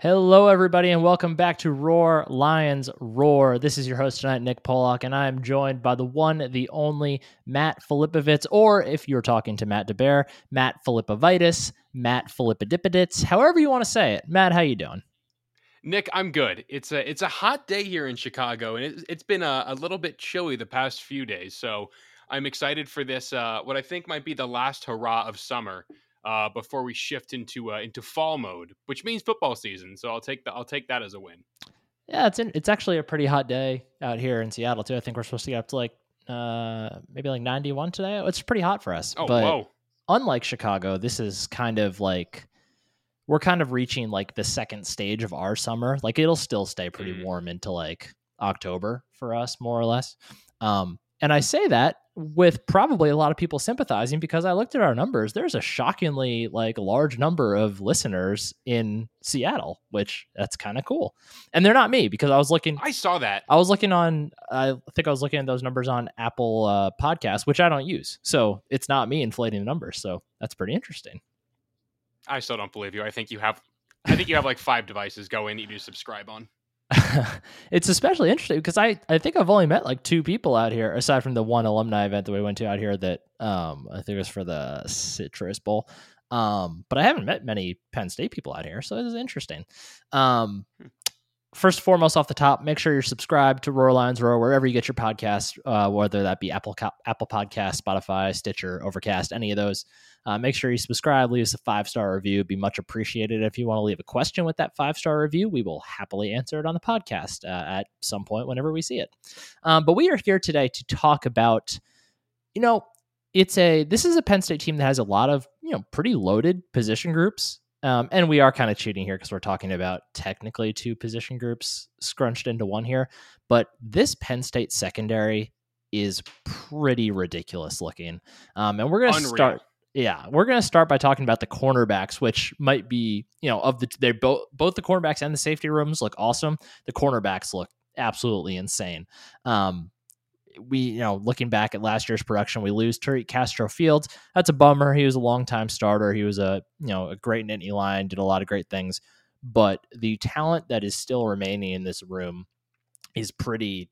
Hello, everybody, and welcome back to Roar Lions Roar. This is your host tonight, Nick Pollock, and I am joined by the one, the only Matt Filipovitz, or if you're talking to Matt DeBear, Matt Filippovitis, Matt Filippidipidits, however you want to say it. Matt, how you doing? Nick, I'm good. It's a it's a hot day here in Chicago, and it, it's been a, a little bit chilly the past few days. So I'm excited for this. Uh, what I think might be the last hurrah of summer uh, before we shift into uh, into fall mode, which means football season. So I'll take the I'll take that as a win. Yeah, it's in, it's actually a pretty hot day out here in Seattle too. I think we're supposed to get up to like uh, maybe like 91 today. It's pretty hot for us. Oh, but whoa! unlike Chicago, this is kind of like we're kind of reaching like the second stage of our summer. Like it'll still stay pretty Mm. warm into like October for us, more or less. Um, and I say that with probably a lot of people sympathizing because I looked at our numbers. There's a shockingly like large number of listeners in Seattle, which that's kind of cool. And they're not me because I was looking I saw that. I was looking on I think I was looking at those numbers on Apple uh Podcasts, which I don't use. So it's not me inflating the numbers. So that's pretty interesting. I still don't believe you. I think you have. I think you have like five devices going that you do subscribe on. it's especially interesting because I, I think I've only met like two people out here aside from the one alumni event that we went to out here that um I think it was for the Citrus Bowl. Um, but I haven't met many Penn State people out here, so it is interesting. Um, first and foremost, off the top, make sure you're subscribed to Roar Lions Roar wherever you get your podcast, uh, whether that be Apple Apple Podcast, Spotify, Stitcher, Overcast, any of those. Uh, make sure you subscribe, leave us a five star review. It'd be much appreciated. If you want to leave a question with that five star review, we will happily answer it on the podcast uh, at some point whenever we see it. Um, but we are here today to talk about, you know, it's a this is a Penn State team that has a lot of you know pretty loaded position groups. Um, and we are kind of cheating here because we're talking about technically two position groups scrunched into one here. But this Penn State secondary is pretty ridiculous looking. Um, and we're going to start. Yeah, we're going to start by talking about the cornerbacks, which might be, you know, of the they both both the cornerbacks and the safety rooms look awesome. The cornerbacks look absolutely insane. Um, we, you know, looking back at last year's production, we lose Tariq Castro Fields. That's a bummer. He was a longtime starter. He was a, you know, a great Nittany Lion, did a lot of great things. But the talent that is still remaining in this room is pretty.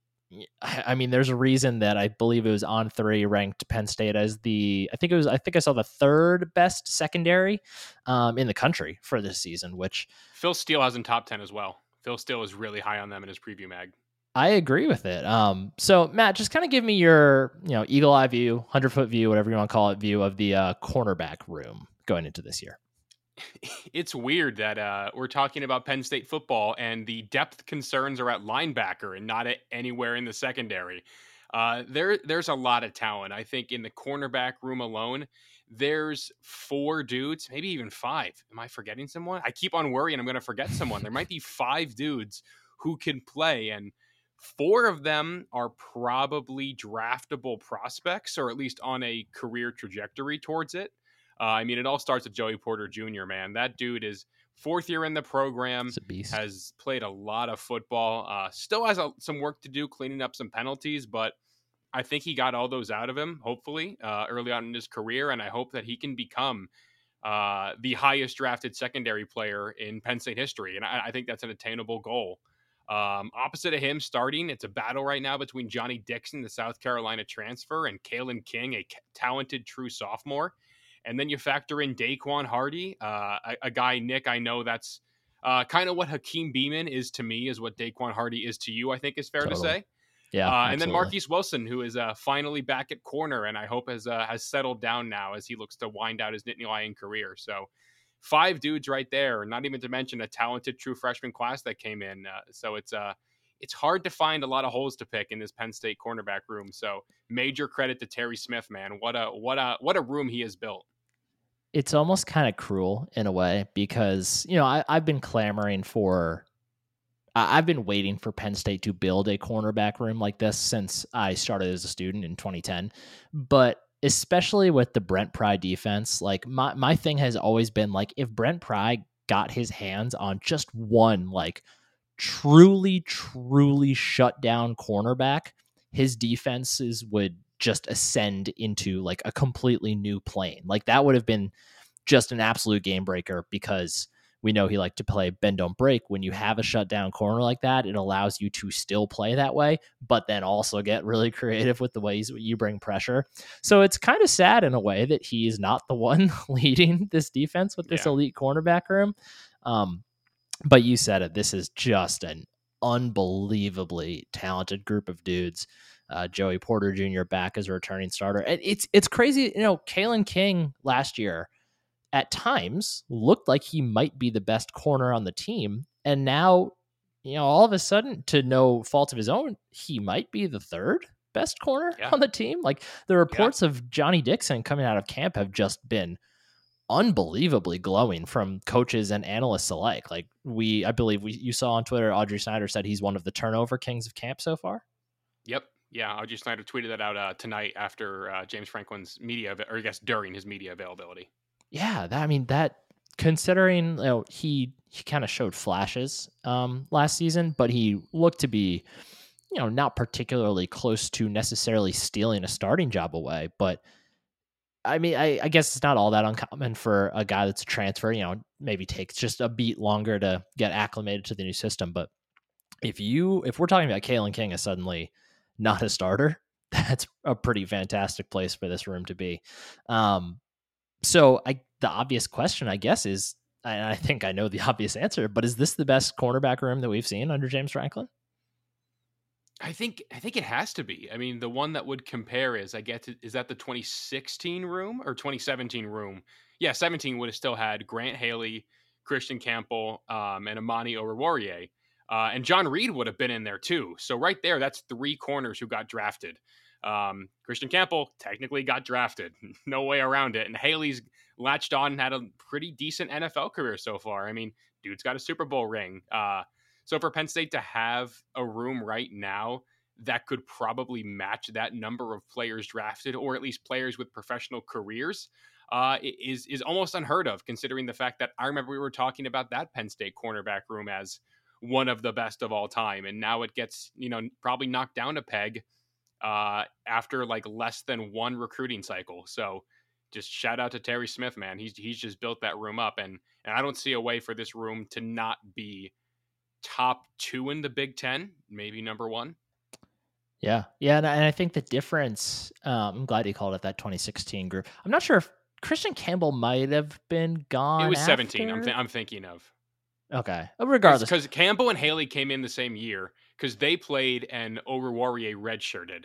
I mean, there's a reason that I believe it was on three ranked Penn State as the. I think it was. I think I saw the third best secondary um, in the country for this season, which Phil Steele has in top ten as well. Phil Steele is really high on them in his preview mag. I agree with it. Um, so Matt, just kind of give me your, you know, eagle eye view, hundred foot view, whatever you want to call it, view of the uh, cornerback room going into this year. it's weird that uh, we're talking about Penn State football and the depth concerns are at linebacker and not at anywhere in the secondary. Uh, there, there's a lot of talent. I think in the cornerback room alone, there's four dudes, maybe even five. Am I forgetting someone? I keep on worrying I'm going to forget someone. there might be five dudes who can play, and four of them are probably draftable prospects, or at least on a career trajectory towards it. Uh, I mean, it all starts with Joey Porter Jr. Man, that dude is fourth year in the program, has played a lot of football. Uh, still has a, some work to do cleaning up some penalties, but I think he got all those out of him. Hopefully, uh, early on in his career, and I hope that he can become uh, the highest drafted secondary player in Penn State history. And I, I think that's an attainable goal. Um, opposite of him starting, it's a battle right now between Johnny Dixon, the South Carolina transfer, and Kalen King, a talented true sophomore. And then you factor in Daequan Hardy, uh, a, a guy, Nick, I know that's uh, kind of what Hakeem Beamon is to me, is what Daequan Hardy is to you, I think is fair to say. Yeah. Uh, and then. Marquise Wilson, who is uh, finally back at corner, and I hope has uh, has settled down now as he looks to wind out his Nittany Lion career. So, five dudes right there, not even to mention a talented true freshman class that came in. Uh, so it's uh it's hard to find a lot of holes to pick in this Penn State cornerback room. So major credit to Terry Smith, man. What a what a what a room he has built. it's almost kind of cruel in a way because you know I, I've been clamoring for I've been waiting for Penn State to build a cornerback room like this since I started as a student in 2010. But especially with the Brent Pry defense, like my, my thing has always been like if Brent Pry got his hands on just one like truly, truly shut down cornerback, his defenses would just ascend into like a completely new plane. Like that would have been just an absolute game breaker because We know he liked to play bend don't break. When you have a shutdown corner like that, it allows you to still play that way, but then also get really creative with the ways you bring pressure. So it's kind of sad in a way that he's not the one leading this defense with this Yeah. elite cornerback room. Um, but you said it. This is just an unbelievably talented group of dudes. Uh, Joey Porter Jr. back as a returning starter. And it's it's crazy. You know, Kalen King last year at times looked like he might be the best corner on the team, and now, you know, all of a sudden, to no fault of his own, he might be the third best corner Yeah. on the team. Like the reports of Johnny Dixon coming out of camp have just been unbelievably glowing from coaches and analysts alike. Like we, I believe we you saw on Twitter, Audrey Snyder said he's one of the turnover kings of camp so far. Yep. Yeah, Audrey Snyder tweeted that out uh, tonight after uh, James Franklin's media, or I guess during his media availability. Yeah, that, I mean that considering you know he he kind of showed flashes um last season, but he looked to be you know not particularly close to necessarily stealing a starting job away, but I mean, I, I guess it's not all that uncommon for a guy that's a transfer. You know, maybe takes just a beat longer to get acclimated to the new system. But if you if we're talking about Kalen King as suddenly not a starter, that's a pretty fantastic place for this room to be. Um, so I the obvious question, I guess, is I think I know the obvious answer, but is this the best cornerback room that we've seen under James Franklin? I think I think it has to be. I mean, the one that would compare is I get to, is that the 2016 room or 2017 room? Yeah, 17 would have still had Grant Haley, Christian Campbell, um, and Amani Oruwariye. Uh, and John Reid would have been in there too. So right there, that's three corners who got drafted. Um, Christian Campbell technically got drafted, no way around it. And Haley's latched on and had a pretty decent NFL career so far. I mean, dude's got a Super Bowl ring. Uh, so for Penn State to have a room right now that could probably match that number of players drafted, or at least players with professional careers, uh, is is almost unheard of. Considering the fact that I remember we were talking about that Penn State cornerback room as one of the best of all time, and now it gets you know probably knocked down a peg uh, after like less than one recruiting cycle. So just shout out to Terry Smith, man. He's he's just built that room up, and and I don't see a way for this room to not be top two in the Big Ten, maybe number one. Yeah, yeah, and I, and I think the difference. Um, I'm glad you called it that 2016 group. I'm not sure if Christian Campbell might have been gone. It was 17. I'm th- I'm thinking of okay. Uh, Regardless, because Campbell and Haley came in the same year because they played and Oruwariye redshirted,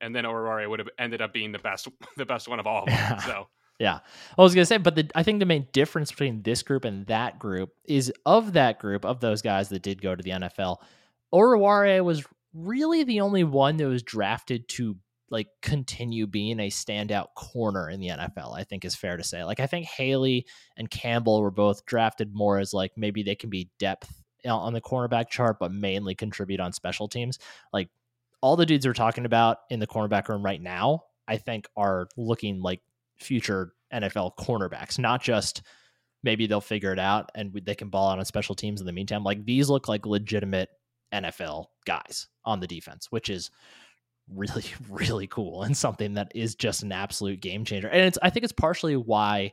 and then Oruwariye would have ended up being the best the best one of all of them. Yeah. So Yeah, I was gonna say, but the, I think the main difference between this group and that group is of that group of those guys that did go to the NFL, Oruwariye was really the only one that was drafted to like continue being a standout corner in the NFL. I think is fair to say. Like I think Haley and Campbell were both drafted more as like maybe they can be depth Uh, on the cornerback chart, but mainly contribute on special teams. Like all the dudes we're talking about in the cornerback room right now, I think are looking like future NFL cornerbacks, not just maybe they'll figure it out and they can ball out on special teams in the meantime. Like these look like legitimate NFL guys on the defense, which is really, really cool and something that is just an absolute game changer. And it's, I think it's partially why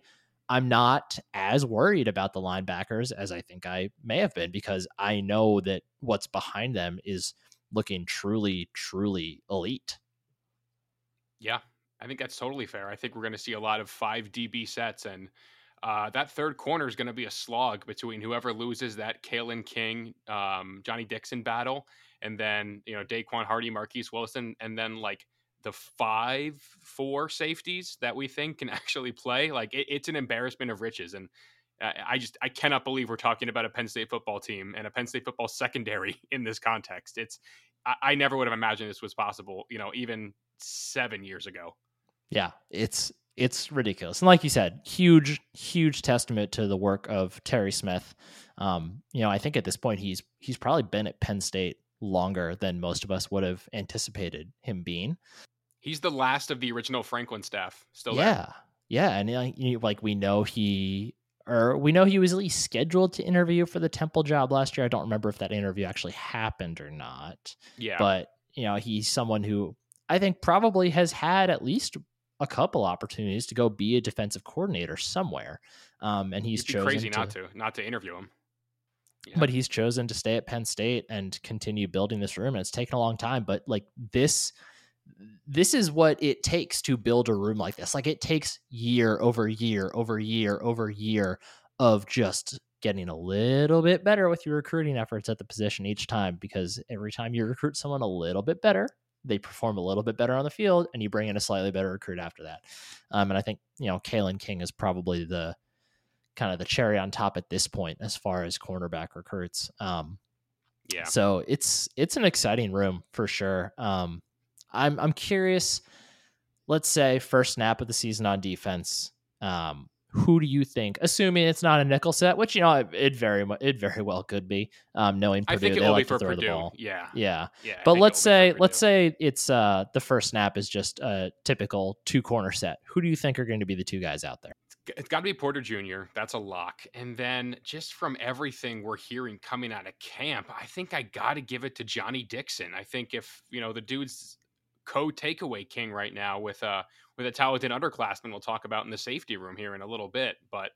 I'm not as worried about the linebackers as I think I may have been because I know that what's behind them is looking truly, truly elite. yeah, I think that's totally fair. I think we're going to see a lot of five DB sets, and uh, that third corner is going to be a slog between whoever loses that Kalen King, um, Johnny Dixon battle, and then you know Daequan Hardy, Marquise Wilson, and then like the five four safeties that we think can actually play. Like it, it's an embarrassment of riches, and I just I cannot believe we're talking about a Penn State football team and a Penn State football secondary in this context. It's I, I never would have imagined this was possible. You know, even seven years ago. Yeah, it's it's ridiculous. And like you said, huge huge testament to the work of Terry Smith. Um, you know, I think at this point he's he's probably been at Penn State longer than most of us would have anticipated him being. He's the last of the original Franklin staff. Still yeah. there. Yeah, and like, you- like we know he or we know he was at least scheduled to interview for the Temple job last year. I don't remember if that interview actually happened or not. Yeah. but you know he's someone who I think probably has had at least a couple opportunities to go be a defensive coordinator somewhere. Um, and he's chosen crazy to, not to not to interview him. Yeah. But he's chosen to stay at Penn State and continue building this room. And it's taken a long time, but like this this is what it takes to build a room like this. Like it takes year over year over year over year of just getting a little bit better with your recruiting efforts at the position each time because every time you recruit someone a little bit better, they perform a little bit better on the field and you bring in a slightly better recruit after that. Um, and I think, you know, Kalen King is probably the kind of the cherry on top at this point as far as cornerback recruits. Um, yeah. So it's it's an exciting room for sure. Um, I'm I'm curious. Let's say first snap of the season on defense. Um, who do you think? Assuming it's not a nickel set, which you know it, it very it very well could be. Um, knowing Purdue, I think it they will like be for to throw Purdue. the ball. Yeah, yeah, yeah. But let's say let's say it's uh the first snap is just a typical two corner set. Who do you think are going to be the two guys out there? It's got to be Porter Jr. That's a lock. And then just from everything we're hearing coming out of camp, I think I got to give it to Johnny Dixon. I think if you know the dude's co takeaway king right now with a with a talented underclassman we'll talk about in the safety room here in a little bit. But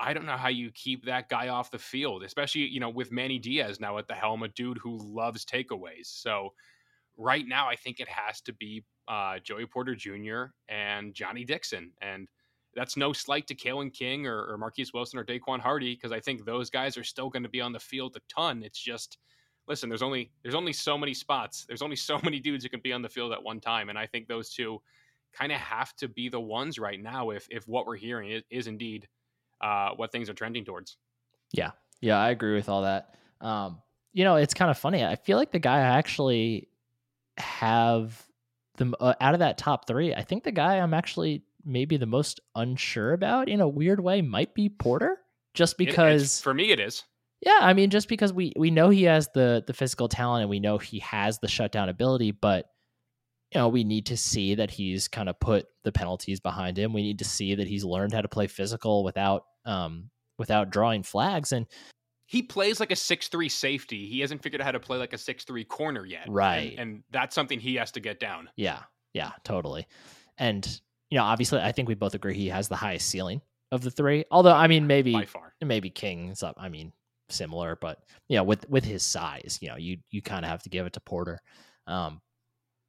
I don't know how you keep that guy off the field, especially you know with Manny Diaz now at the helm, a dude who loves takeaways. So right now, I think it has to be uh, Joey Porter Jr. and Johnny Dixon, and that's no slight to Kalen King or, or Marquise Wilson or Daequan Hardy because I think those guys are still going to be on the field a ton. It's just listen, there's only there's only so many spots. There's only so many dudes who can be on the field at one time, and I think those two kind of have to be the ones right now if if what we're hearing is, is indeed uh, what things are trending towards. Yeah, yeah, I agree with all that. Um, you know, it's kind of funny. I feel like the guy I actually have the uh, out of that top three. I think the guy I'm actually maybe the most unsure about in a weird way might be Porter, just because it, for me it is. Yeah, I mean, just because we we know he has the the physical talent and we know he has the shutdown ability, but you know we need to see that he's kind of put the penalties behind him. We need to see that he's learned how to play physical without um without drawing flags and he plays like a six three safety. He hasn't figured out how to play like a six three corner yet. Right. And, and that's something he has to get down. Yeah. Yeah, totally. And you know, obviously I think we both agree he has the highest ceiling of the three. Although I mean maybe by far. maybe King's up. I mean, similar, but you know, with with his size, you know, you you kind of have to give it to Porter. Um,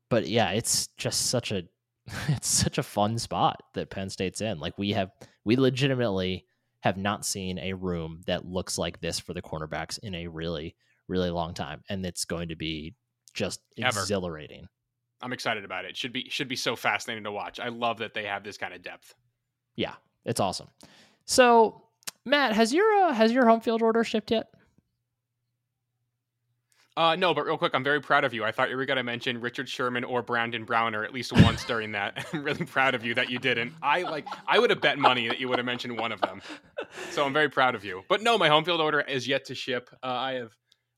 but yeah, it's just such a it's such a fun spot that Penn State's in. Like we have we legitimately have not seen a room that looks like this for the cornerbacks in a really really long time, and it's going to be just Ever. exhilarating. I'm excited about it. Should be should be so fascinating to watch. I love that they have this kind of depth. Yeah, it's awesome. So Matt, has your uh, has your home field order shipped yet? Uh, no, but real quick, I'm very proud of you. I thought you were going to mention Richard Sherman or Brandon Browner at least once during that. I'm really proud of you that you didn't. I like I would have bet money that you would have mentioned one of them. So I'm very proud of you. But no, my home field order is yet to ship. Uh, I have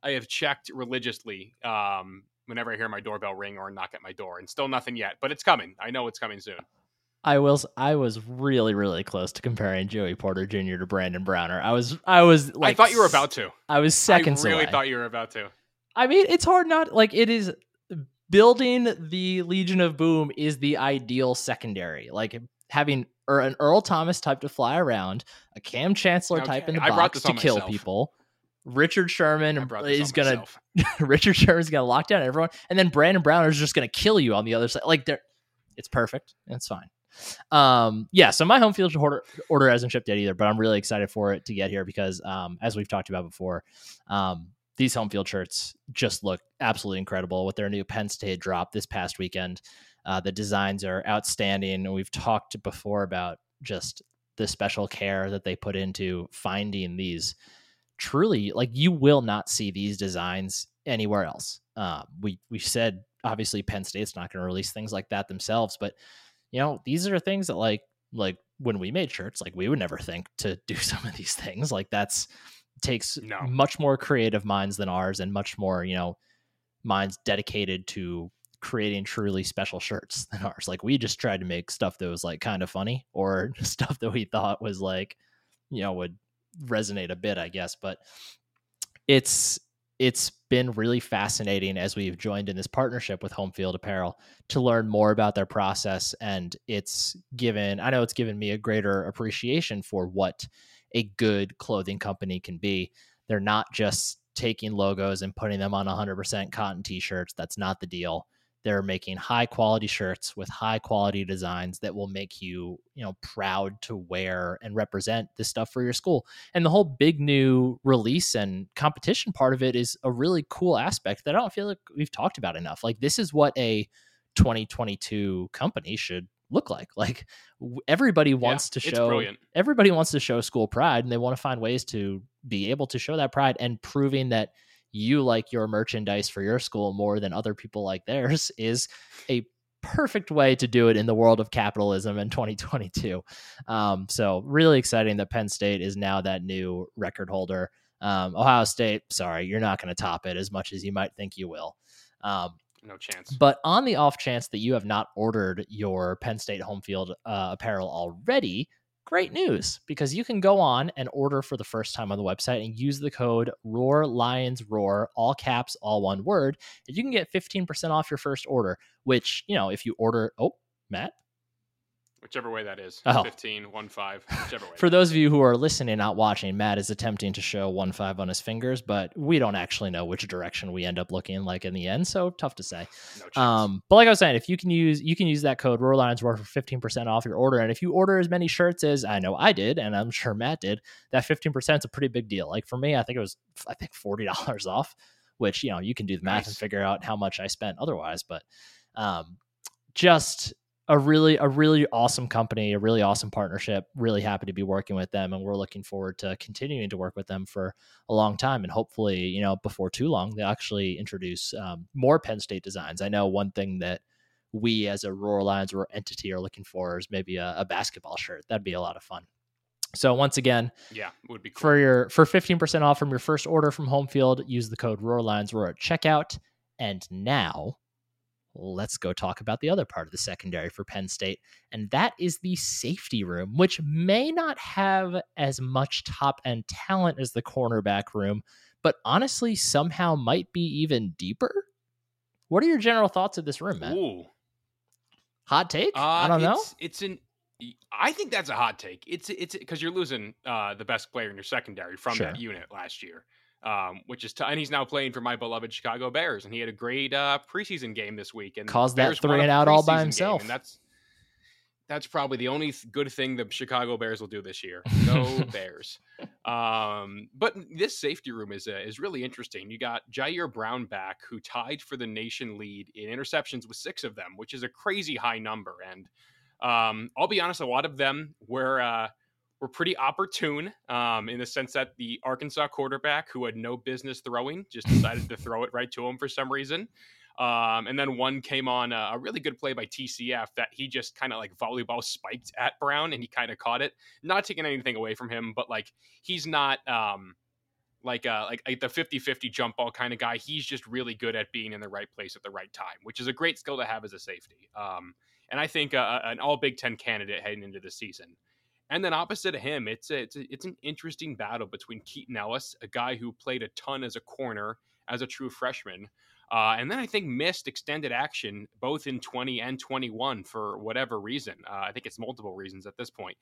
I have checked religiously um, whenever I hear my doorbell ring or knock at my door, and still nothing yet. But it's coming. I know it's coming soon. I was I was really really close to comparing Joey Porter Jr. to Brandon Browner. I was I was like I thought you were about to. I was seconds I really away. thought you were about to. I mean, it's hard not like it is building the Legion of Boom is the ideal secondary. Like having an Earl Thomas type to fly around, a Kam Chancellor Okay, type in the I box to kill myself. people. Richard Sherman I brought this is gonna. Richard Sherman's gonna lock down everyone, and then Brandon Browner is just gonna kill you on the other side. Like they're it's perfect. It's fine. Um, yeah, so my home field order order hasn't shipped yet either, but I'm really excited for it to get here because um, as we've talked about before, um, these home field shirts just look absolutely incredible with their new Penn State drop this past weekend. Uh, the designs are outstanding. And we've talked before about just the special care that they put into finding these truly like you will not see these designs anywhere else. Um, we we said obviously Penn State's not going to release things like that themselves, but you know these are things that like like when we made shirts, like we would never think to do some of these things. Like that's takes No. much more creative minds than ours and much more you know minds dedicated to creating truly special shirts than ours. Like we just tried to make stuff that was like kind of funny or stuff that we thought was like, you know, would resonate a bit, I guess. But it's it's been really fascinating as we've joined in this partnership with Home Field Apparel to learn more about their process. And it's given, I know it's given me a greater appreciation for what a good clothing company can be. They're not just taking logos and putting them on 100% cotton t shirts. That's not the deal they're making high quality shirts with high quality designs that will make you you know proud to wear and represent this stuff for your school. And the whole big new release and competition part of it is a really cool aspect that i don't feel like we've talked about enough. Like this is what a 2022 company should look like. Like everybody wants yeah, to show everybody wants to show school pride and they want to find ways to be able to show that pride and proving that you like your merchandise for your school more than other people like theirs is a perfect way to do it in the world of capitalism in 2022. Um, so really exciting that Penn State is now that new record holder. Um, Ohio State, sorry, you're not going to top it as much as you might think you will. Um, no chance. But on the off chance that you have not ordered your Penn State home field uh, apparel already, great news because you can go on and order for the first time on the website and use the code roar lions roar all caps all one word and you can get 15% off your first order which you know if you order oh matt whichever way that is. Oh. 15, 1 5, whichever way. For those of you who are listening, not watching, Matt is attempting to show 1 5 on his fingers, but we don't actually know which direction we end up looking like in the end. So tough to say. No um, but like I was saying, if you can use you can use that code Roar Lions Roar for 15% off your order. And if you order as many shirts as I know I did, and I'm sure Matt did, that 15% is a pretty big deal. Like for me, I think it was I think $40 off, which you know you can do the math nice. and figure out how much I spent otherwise. But um, just a really a really awesome company, a really awesome partnership. Really happy to be working with them, and we're looking forward to continuing to work with them for a long time. And hopefully, you know, before too long, they actually introduce um, more Penn State designs. I know one thing that we as a Roar Lions Roar entity are looking for is maybe a, a, basketball shirt. That'd be a lot of fun. So once again, yeah, would be cool. for your for fifteen percent off from your first order from Home Field. Use the code Roar Lions Roar at checkout. And now let's go talk about the other part of the secondary for Penn State. And that is the safety room, which may not have as much top end talent as the cornerback room, but honestly, somehow might be even deeper. What are your general thoughts of this room? Ooh. Hot take? Uh, I don't know. It's an I think that's a hot take. It's it's because you're losing uh, the best player in your secondary from sure. that unit last year um, which is t- and he's now playing for my beloved Chicago Bears, and he had a great uh, preseason game this week, and caused that three and out all by himself. Game, and that's that's probably the only th- good thing the Chicago Bears will do this year. No Bears! Um, but this safety room is uh, is really interesting. You got Ji'Ayir Brown back, who tied for the nation lead in interceptions with six of them, which is a crazy high number. And um, I'll be honest, a lot of them were. Uh, were pretty opportune um, in the sense that the Arkansas quarterback, who had no business throwing, just decided to throw it right to him for some reason. Um, and then one came on a, a, really good play by TCF that he just kind of like volleyball spiked at Brown and he kind of caught it. Not taking anything away from him, but like he's not um, like uh, like, like the 50-50 jump ball kind of guy. He's just really good at being in the right place at the right time, which is a great skill to have as a safety. Um, and I think uh, an all Big Ten candidate heading into the season. And then opposite of him, it's a, it's a, it's an interesting battle between Keaton Ellis, a guy who played a ton as a corner as a true freshman, uh, and then I think missed extended action both in 20 and 21 for whatever reason. Uh, I think it's multiple reasons at this point,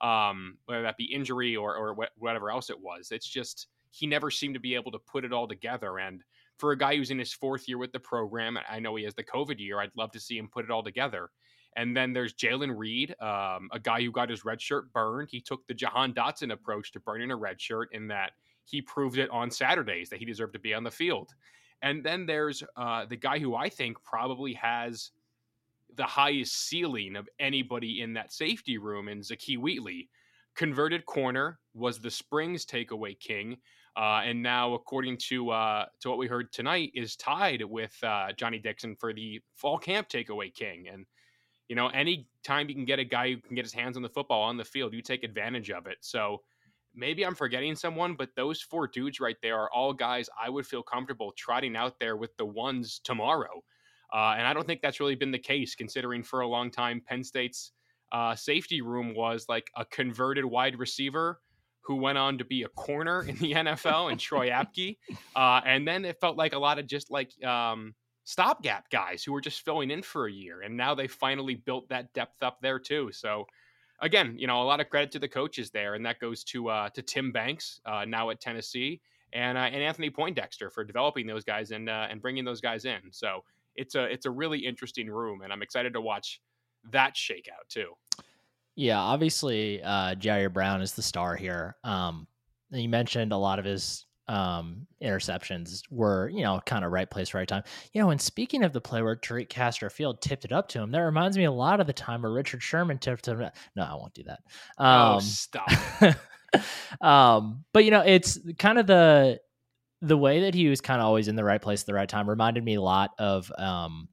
um, whether that be injury or or wh- whatever else it was. It's just he never seemed to be able to put it all together. And for a guy who's in his fourth year with the program, I know he has the COVID year. I'd love to see him put it all together. And then there's Jalen Reed, um, a guy who got his red shirt burned. He took the Jahan Dotson approach to burning a red shirt in that he proved it on Saturdays that he deserved to be on the field. And then there's uh, the guy who I think probably has the highest ceiling of anybody in that safety room in Zakee Wheatley. Converted corner was the Springs takeaway king. Uh, and now, according to uh, to what we heard tonight, is tied with uh, Johnny Dixon for the fall camp takeaway king. And you know, any time you can get a guy who can get his hands on the football on the field, you take advantage of it. So maybe I'm forgetting someone, but those four dudes right there are all guys I would feel comfortable trotting out there with the ones tomorrow. Uh, and I don't think that's really been the case, considering for a long time Penn State's uh, safety room was like a converted wide receiver who went on to be a corner in the NFL, and Troy Apke. Uh, and then it felt like a lot of just like um, stopgap guys who were just filling in for a year. And now they finally built that depth up there too. So again, you know, a lot of credit to the coaches there, and that goes to uh, to Tim Banks uh, now at Tennessee and uh, and Anthony Poindexter for developing those guys and uh, and bringing those guys in. So it's a it's a really interesting room, and I'm excited to watch that shakeout too. Yeah, obviously, uh, Ji'Ayir Brown is the star here. Um, you mentioned a lot of his um, interceptions were, you know, kind of right place, right time. You know, and speaking of the play where Tariq Castro Field tipped it up to him, that reminds me a lot of the time where Richard Sherman tipped him. No, I won't do that. Oh, um, oh, stop. um, but you know, it's kind of the the way that he was kind of always in the right place at the right time reminded me a lot of um,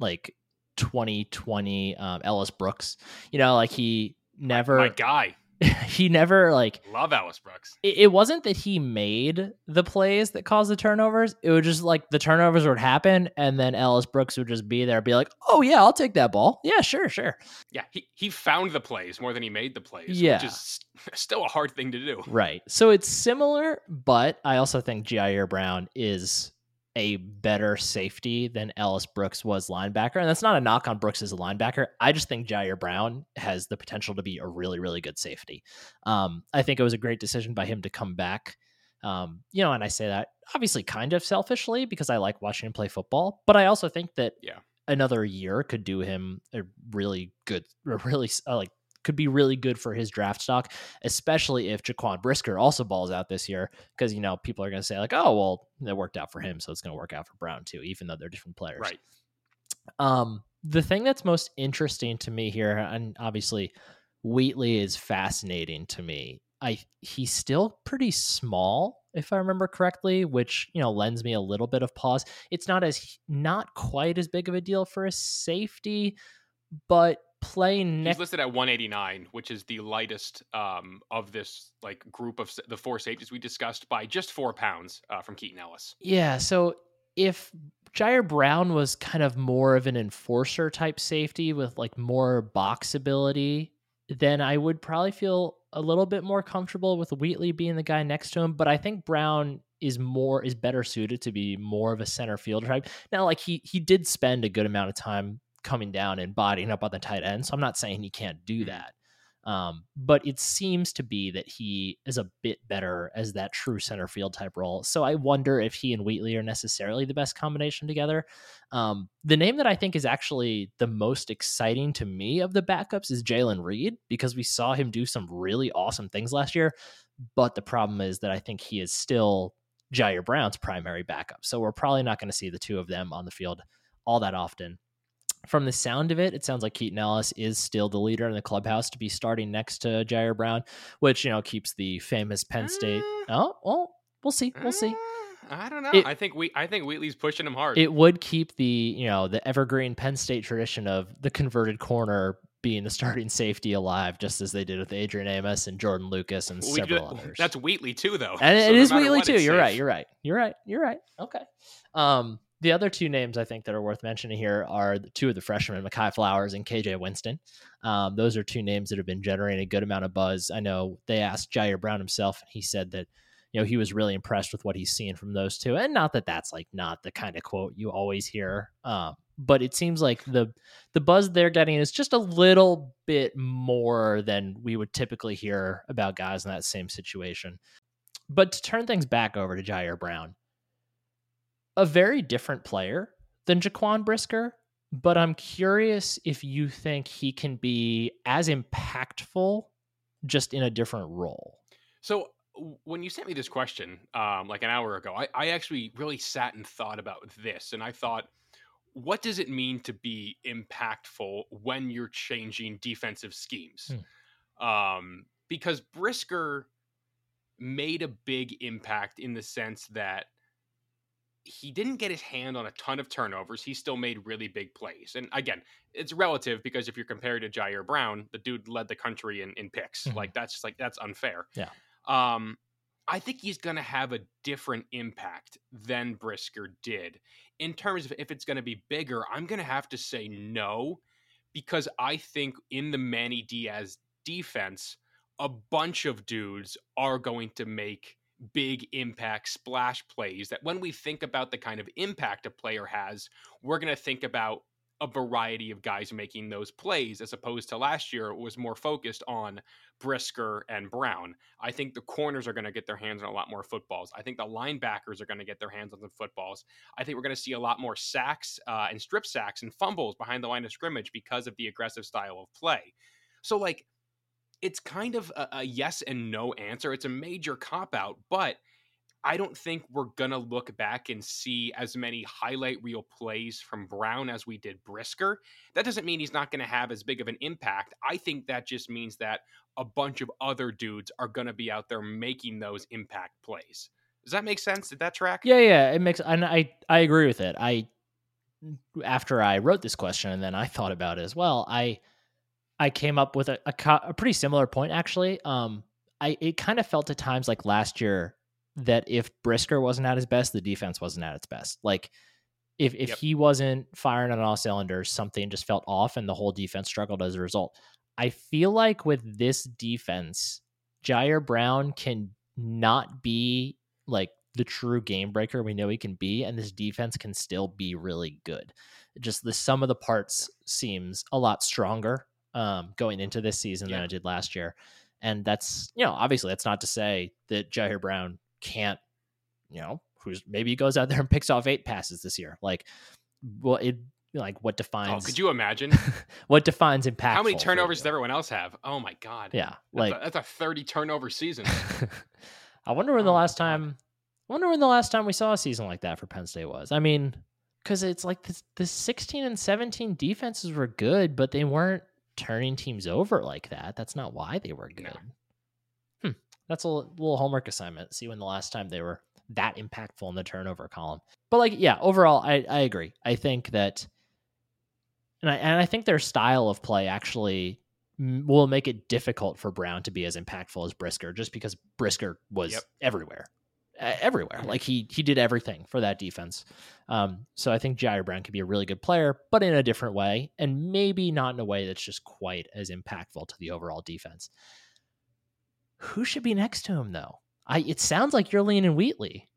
like 2020 um, Ellis Brooks. You know, like he never my, my guy. he never like love Ellis Brooks. It, it, wasn't that he made the plays that caused the turnovers. It was just like the turnovers would happen, and then Ellis Brooks would just be there, be like, "Oh yeah, I'll take that ball. Yeah, sure, sure." Yeah, he he found the plays more than he made the plays. Yeah, which is still a hard thing to do. Right. So it's similar, but I also think Ji'Ayir Brown is a better safety than Ellis Brooks was linebacker. And that's not a knock on Brooks as a linebacker. I just think Ji'Ayir Brown has the potential to be a really, really good safety. Um, I think it was a great decision by him to come back. Um, you know, and I say that obviously kind of selfishly because I like watching him play football, but I also think that yeah. another year could do him a really good, a really uh, like could be really good for his draft stock, especially if Jaquan Brisker also balls out this year. Because, you know, people are going to say, like, oh, well, that worked out for him. So it's going to work out for Brown too, even though they're different players. Right. Um, the thing that's most interesting to me here, and obviously Wheatley is fascinating to me. I he's still pretty small, if I remember correctly, which you know lends me a little bit of pause. It's not as not quite as big of a deal for a safety, but playing next. He's listed at 189, which is the lightest um, of this like group of the four safeties we discussed by just four pounds uh, from Keaton Ellis. Yeah. So if Ji'Ayir Brown was kind of more of an enforcer type safety with like more box ability, then I would probably feel a little bit more comfortable with Wheatley being the guy next to him. But I think Brown is more is better suited to be more of a center field type. Now, like he he did spend a good amount of time coming down and bodying up on the tight end. So I'm not saying he can't do mm-hmm. that. Um, but it seems to be that he is a bit better as that true center field type role. So I wonder if he and Wheatley are necessarily the best combination together. Um, the name that I think is actually the most exciting to me of the backups is Jalen Reed because we saw him do some really awesome things last year. But the problem is that I think he is still Ji'Ayir Brown's primary backup. So we're probably not going to see the two of them on the field all that often from the sound of it, it sounds like Keaton Ellis is still the leader in the clubhouse to be starting next to Ji'Ayir Brown, which you know keeps the famous Penn State. Uh, oh, well, we'll see. We'll see. Uh, I don't know. It, I think we I think Wheatley's pushing him hard. It would keep the you know the evergreen Penn State tradition of the converted corner being the starting safety alive, just as they did with Adrian Amos and Jordan Lucas and we several do, others. That's Wheatley too, though. And so it no is Wheatley too. You're safe. right. You're right. You're right. You're right. Okay. Um, the other two names I think that are worth mentioning here are two of the freshmen, Mehkai Flowers and KJ Winston. Um, those are two names that have been generating a good amount of buzz. I know they asked Ji'Ayir Brown himself, and he said that you know he was really impressed with what he's seeing from those two. And not that that's like not the kind of quote you always hear, um, but it seems like the the buzz they're getting is just a little bit more than we would typically hear about guys in that same situation. But to turn things back over to Ji'Ayir Brown a very different player than Jaquan Brisker, but I'm curious if you think he can be as impactful just in a different role. So when you sent me this question um, like an hour ago, I, I actually really sat and thought about this, and I thought, what does it mean to be impactful when you're changing defensive schemes? Hmm. Um, because Brisker made a big impact in the sense that he didn't get his hand on a ton of turnovers. He still made really big plays. And again, it's relative because if you're compared to Ji'Ayir Brown, the dude led the country in, in picks. Mm-hmm. Like that's just like that's unfair. Yeah. Um, I think he's going to have a different impact than Brisker did. In terms of if it's going to be bigger, I'm going to have to say no because I think in the Manny Diaz defense, a bunch of dudes are going to make big impact splash plays that when we think about the kind of impact a player has, we're going to think about a variety of guys making those plays as opposed to last year it was more focused on Brisker and Brown. I think the corners are going to get their hands on a lot more footballs. I think the linebackers are going to get their hands on some footballs. I think we're going to see a lot more sacks uh, and strip sacks and fumbles behind the line of scrimmage because of the aggressive style of play. So like it's kind of a, a yes and no answer. It's a major cop out, but I don't think we're going to look back and see as many highlight reel plays from Brown as we did Brisker. That doesn't mean he's not going to have as big of an impact. I think that just means that a bunch of other dudes are going to be out there making those impact plays. Does that make sense? Did that track? Yeah, yeah, it makes and I I agree with it. I after I wrote this question and then I thought about it as well. I I came up with a, a, a pretty similar point actually. Um, I it kind of felt at times like last year that if Brisker wasn't at his best, the defense wasn't at its best. Like if if yep. he wasn't firing on all cylinders, something just felt off, and the whole defense struggled as a result. I feel like with this defense, Ji'Ayir Brown can not be like the true game breaker we know he can be, and this defense can still be really good. Just the sum of the parts seems a lot stronger um, going into this season yeah. than I did last year. And that's, you know, obviously that's not to say that Ji'Ayir Brown can't, you know, who's maybe he goes out there and picks off eight passes this year. Like, well, it like what oh, defines? Oh, could you imagine what defines impact? How many turnovers does everyone else have? Oh my god! Yeah, like that's a, that's a thirty turnover season. I wonder when oh the last time. I wonder when the last time we saw a season like that for Penn State was. I mean, because it's like the, the 16 and 17 defenses were good, but they weren't turning teams over like that. That's not why they were good. No. Hmm. That's a little homework assignment. See when the last time they were that impactful in the turnover column. But like, yeah, overall, I, I agree. I think that, and I and I think their style of play actually will make it difficult for Brown to be as impactful as Brisker, just because Brisker was yep. everywhere everywhere. Like he he did everything for that defense. Um, so I think Ji'Ayir Brown could be a really good player, but in a different way, and maybe not in a way that's just quite as impactful to the overall defense. Who should be next to him though? I it sounds like you're leaning Wheatley.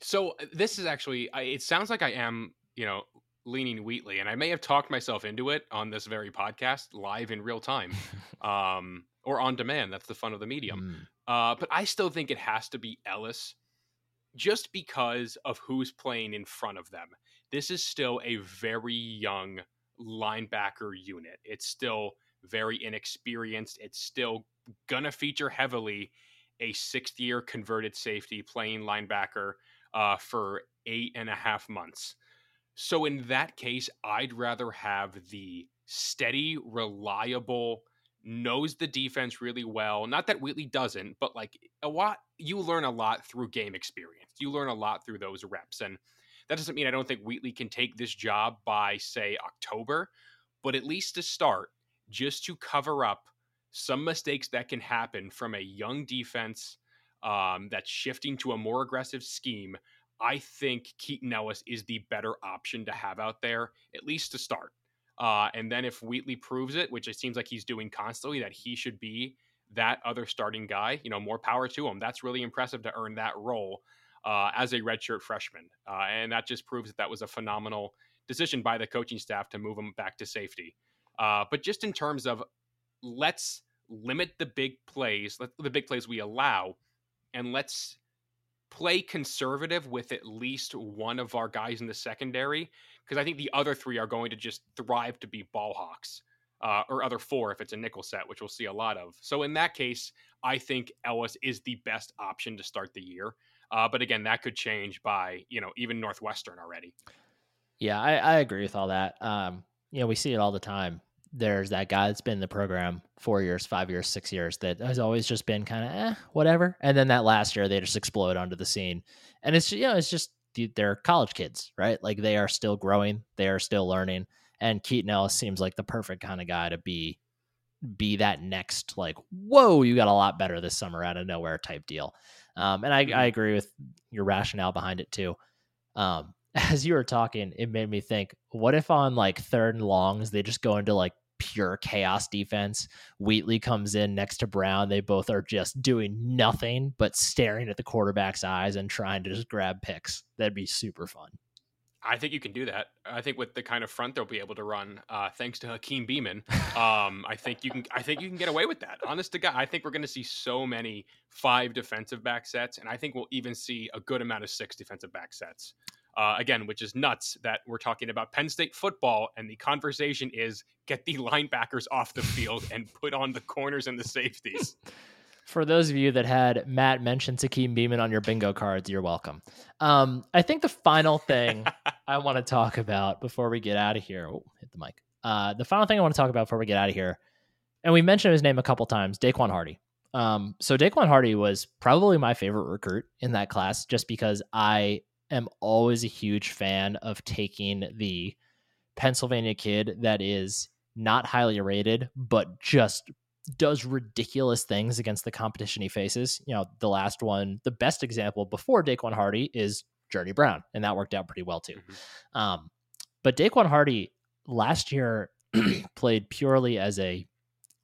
So uh, this is actually I, it sounds like I am you know leaning Wheatley, and I may have talked myself into it on this very podcast live in real time. um, or on demand. That's the fun of the medium. Mm. Uh, but I still think it has to be Ellis just because of who's playing in front of them. This is still a very young linebacker unit. It's still very inexperienced. It's still going to feature heavily a sixth year converted safety playing linebacker uh, for eight and a half months. So, in that case, I'd rather have the steady, reliable, knows the defense really well. Not that Wheatley doesn't, but like a lot, you learn a lot through game experience. You learn a lot through those reps. And that doesn't mean I don't think Wheatley can take this job by, say, October, but at least to start, just to cover up some mistakes that can happen from a young defense um, that's shifting to a more aggressive scheme. I think Keaton Ellis is the better option to have out there, at least to start. Uh, and then if Wheatley proves it, which it seems like he's doing constantly, that he should be that other starting guy, you know, more power to him. That's really impressive to earn that role uh, as a redshirt freshman. Uh, and that just proves that that was a phenomenal decision by the coaching staff to move him back to safety. Uh, but just in terms of let's limit the big plays, the big plays we allow, and let's play conservative with at least one of our guys in the secondary because I think the other three are going to just thrive to be ball hawks. Uh, or other four if it's a nickel set, which we'll see a lot of. So in that case, I think Ellis is the best option to start the year. Uh, but again, that could change by you know even Northwestern already. Yeah, I, I agree with all that. Um, you know, we see it all the time there's that guy that's been in the program four years, five years, six years that has always just been kind of eh, whatever. And then that last year they just explode onto the scene. And it's, you know, it's just, they're college kids, right? Like they are still growing, they are still learning. And Keaton Ellis seems like the perfect kind of guy to be be that next like whoa you got a lot better this summer out of nowhere type deal um, and I, I mm-hmm. agree with your rationale behind it too um, as you were talking it made me think what if on like third and longs they just go into like pure chaos defense. Wheatley comes in next to Brown. They both are just doing nothing but staring at the quarterback's eyes and trying to just grab picks. That'd be super fun. I think you can do that. I think with the kind of front they'll be able to run, uh, thanks to Hakeem Beamon, um, I think you can. I think you can get away with that. Honest to God, I think we're going to see so many five defensive back sets, and I think we'll even see a good amount of six defensive back sets. Uh, again, which is nuts that we're talking about Penn State football, and the conversation is get the linebackers off the field and put on the corners and the safeties. For those of you that had Matt mention Hakeem Beamon on your bingo cards, you're welcome. Um, I think the final thing I want to talk about before we get out of here, oh, hit the mic. Uh, the final thing I want to talk about before we get out of here, and we mentioned his name a couple times, Daequan Hardy. Um, so Daequan Hardy was probably my favorite recruit in that class, just because I am always a huge fan of taking the Pennsylvania kid that is not highly rated, but just does ridiculous things against the competition he faces. You know, the last one, the best example before Daequan Hardy is Journey Brown, and that worked out pretty well too. Mm-hmm. Um, but Daequan Hardy last year played purely as a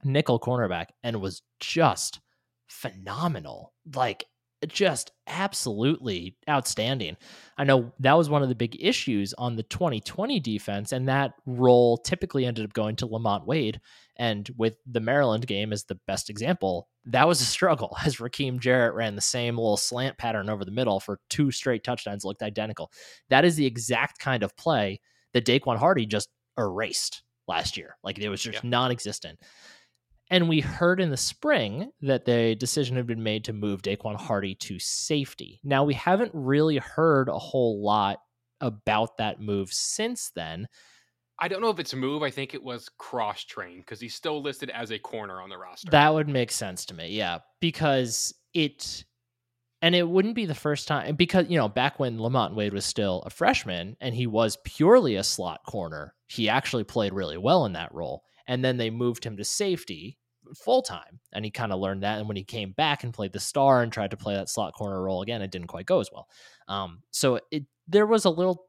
nickel cornerback and was just phenomenal. Like just absolutely outstanding. I know that was one of the big issues on the 2020 defense, and that role typically ended up going to Lamont Wade. And with the Maryland game as the best example, that was a struggle as Rakim Jarrett ran the same little slant pattern over the middle for two straight touchdowns, looked identical. That is the exact kind of play that Daequan Hardy just erased last year. Like it was just yeah. non existent. And we heard in the spring that the decision had been made to move Daequan Hardy to safety. Now, we haven't really heard a whole lot about that move since then. I don't know if it's a move. I think it was cross train because he's still listed as a corner on the roster. That would make sense to me. Yeah. Because it, and it wouldn't be the first time, because, you know, back when Lamont Wade was still a freshman and he was purely a slot corner, he actually played really well in that role and then they moved him to safety full time and he kind of learned that and when he came back and played the star and tried to play that slot corner role again it didn't quite go as well um, so it there was a little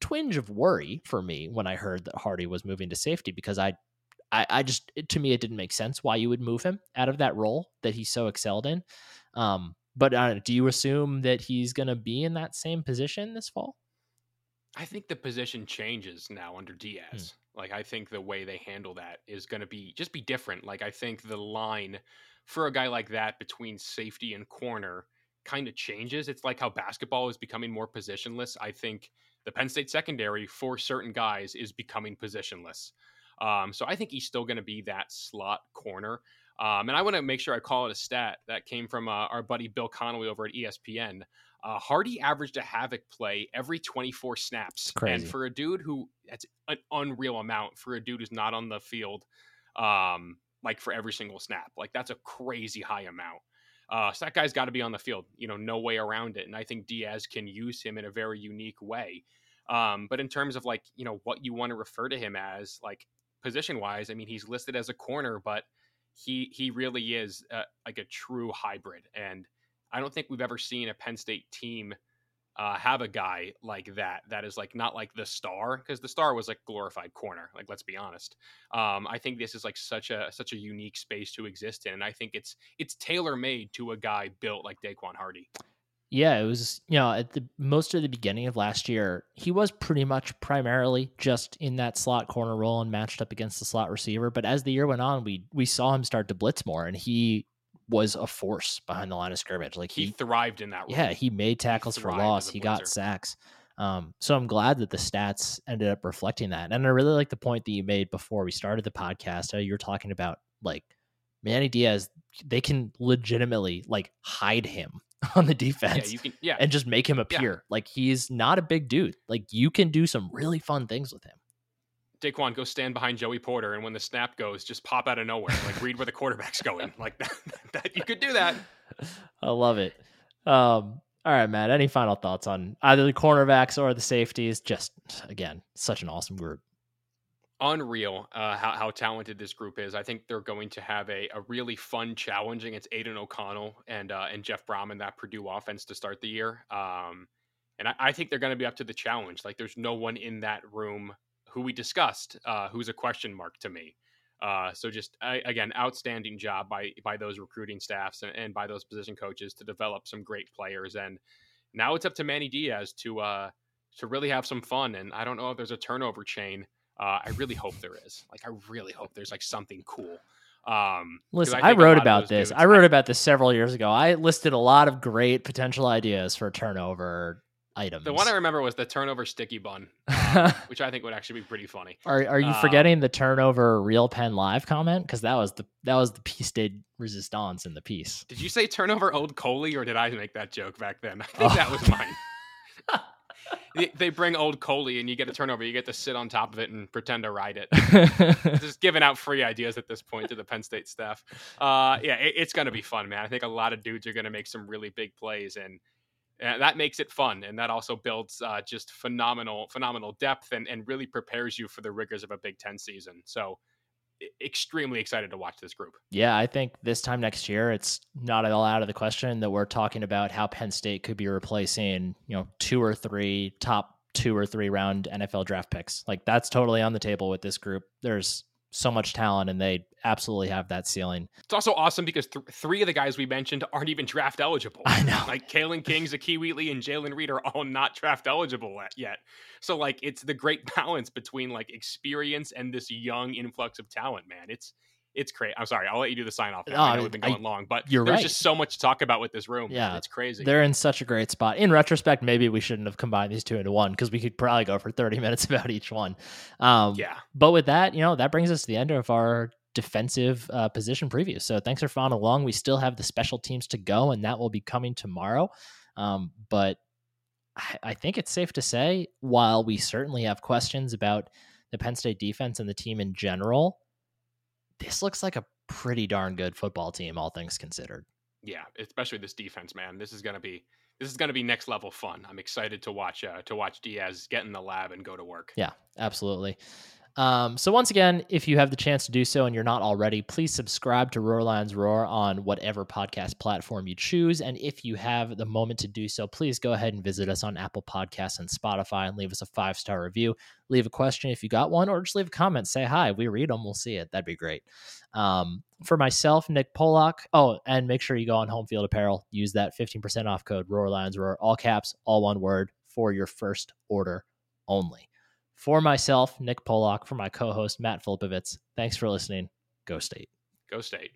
twinge of worry for me when i heard that hardy was moving to safety because i i, I just it, to me it didn't make sense why you would move him out of that role that he so excelled in um, but uh, do you assume that he's going to be in that same position this fall I think the position changes now under hmm. Diaz. Like I think the way they handle that is going to be just be different. Like I think the line for a guy like that between safety and corner kind of changes. It's like how basketball is becoming more positionless. I think the Penn State secondary for certain guys is becoming positionless. Um, so I think he's still going to be that slot corner. Um, and I want to make sure I call it a stat that came from uh, our buddy Bill Connolly over at ESPN. Uh, Hardy averaged a havoc play every 24 snaps. And for a dude who, that's an unreal amount for a dude who's not on the field, um, like for every single snap. Like that's a crazy high amount. Uh, so that guy's got to be on the field, you know, no way around it. And I think Diaz can use him in a very unique way. Um, but in terms of like, you know, what you want to refer to him as, like position wise, I mean, he's listed as a corner, but he he really is uh, like a true hybrid. And I don't think we've ever seen a Penn State team uh, have a guy like that that is like not like the star because the star was like glorified corner like let's be honest. Um, i think this is like such a such a unique space to exist in and i think it's it's tailor made to a guy built like Daequan Hardy. Yeah it was you know at the most of the beginning of last year he was pretty much primarily just in that slot corner role and matched up against the slot receiver but as the year went on we we saw him start to blitz more and he was a force behind the line of scrimmage. Like he, he thrived in that. Role. Yeah, he made tackles he for loss. He got sacks. Um, so I'm glad that the stats ended up reflecting that. And I really like the point that you made before we started the podcast. How you were talking about like Manny Diaz, they can legitimately like hide him on the defense. Yeah, you can, yeah. and just make him appear yeah. like he's not a big dude. Like you can do some really fun things with him. Daequan, go stand behind Joey Porter, and when the snap goes, just pop out of nowhere, like read where the quarterback's going. Like that, that, you could do that. I love it. Um, all right, Matt. Any final thoughts on either the cornerbacks or the safeties? Just again, such an awesome group. Unreal uh, how, how talented this group is. I think they're going to have a, a really fun challenge against Aidan O'Connell and uh, and Jeff Brohm and that Purdue offense to start the year. Um, and I, I think they're going to be up to the challenge. Like there's no one in that room who we discussed, uh, who's a question mark to me. Uh, so just I, again, outstanding job by by those recruiting staffs and, and by those position coaches to develop some great players. And now it's up to Manny Diaz to uh, to really have some fun. And I don't know if there's a turnover chain. Uh, I really hope there is. Like I really hope there's like something cool. Um, Listen, I, I wrote about this. Dudes, I wrote about this several years ago. I listed a lot of great potential ideas for turnover items. The one I remember was the turnover sticky bun, which I think would actually be pretty funny. Are Are you um, forgetting the turnover real pen live comment? Because that was the that was the piece de resistance in the piece. Did you say turnover old Coaly, or did I make that joke back then? I think oh. that was mine. they bring old Coaly and you get a turnover. You get to sit on top of it and pretend to ride it. Just giving out free ideas at this point to the Penn State staff. Uh, yeah, it, it's going to be fun, man. I think a lot of dudes are going to make some really big plays, and, and that makes it fun. And that also builds uh, just phenomenal, phenomenal depth and, and really prepares you for the rigors of a Big Ten season. So extremely excited to watch this group. Yeah, I think this time next year, it's not at all out of the question that we're talking about how Penn State could be replacing, you know, two or three top two or three round NFL draft picks. Like that's totally on the table with this group. There's so much talent and they absolutely have that ceiling. It's also awesome because th- three of the guys we mentioned aren't even draft eligible. I know. Like Kalen King, Zakee Wheatley, and Jaylen Reed are all not draft eligible yet. So like it's the great balance between like experience and this young influx of talent, man. It's it's crazy. I'm sorry. I'll let you do the sign off. I know we've been going I, long, but you're there's right. just so much to talk about with this room. Yeah, it's crazy. They're in such a great spot. In retrospect, maybe we shouldn't have combined these two into one because we could probably go for 30 minutes about each one. Um, yeah. But with that, you know, that brings us to the end of our defensive uh, position preview. So thanks for following along. We still have the special teams to go, and that will be coming tomorrow. Um, but I, I think it's safe to say, while we certainly have questions about the Penn State defense and the team in general, this looks like a pretty darn good football team, all things considered. Yeah, especially this defense, man. This is gonna be this is gonna be next level fun. I'm excited to watch uh, to watch Diaz get in the lab and go to work. Yeah, absolutely. Um, so once again, if you have the chance to do so and you're not already, please subscribe to Roar Lions Roar on whatever podcast platform you choose. And if you have the moment to do so, please go ahead and visit us on Apple Podcasts and Spotify and leave us a five star review. Leave a question if you got one, or just leave a comment. Say hi. We read them. We'll see it. That'd be great. Um, for myself, Nick Pollock. Oh, and make sure you go on Home Field Apparel. Use that 15% off code Roar Lions Roar, all caps, all one word for your first order only. For myself, Nick Pollock, for my co host, Matt Filipowicz, thanks for listening. Go State. Go State.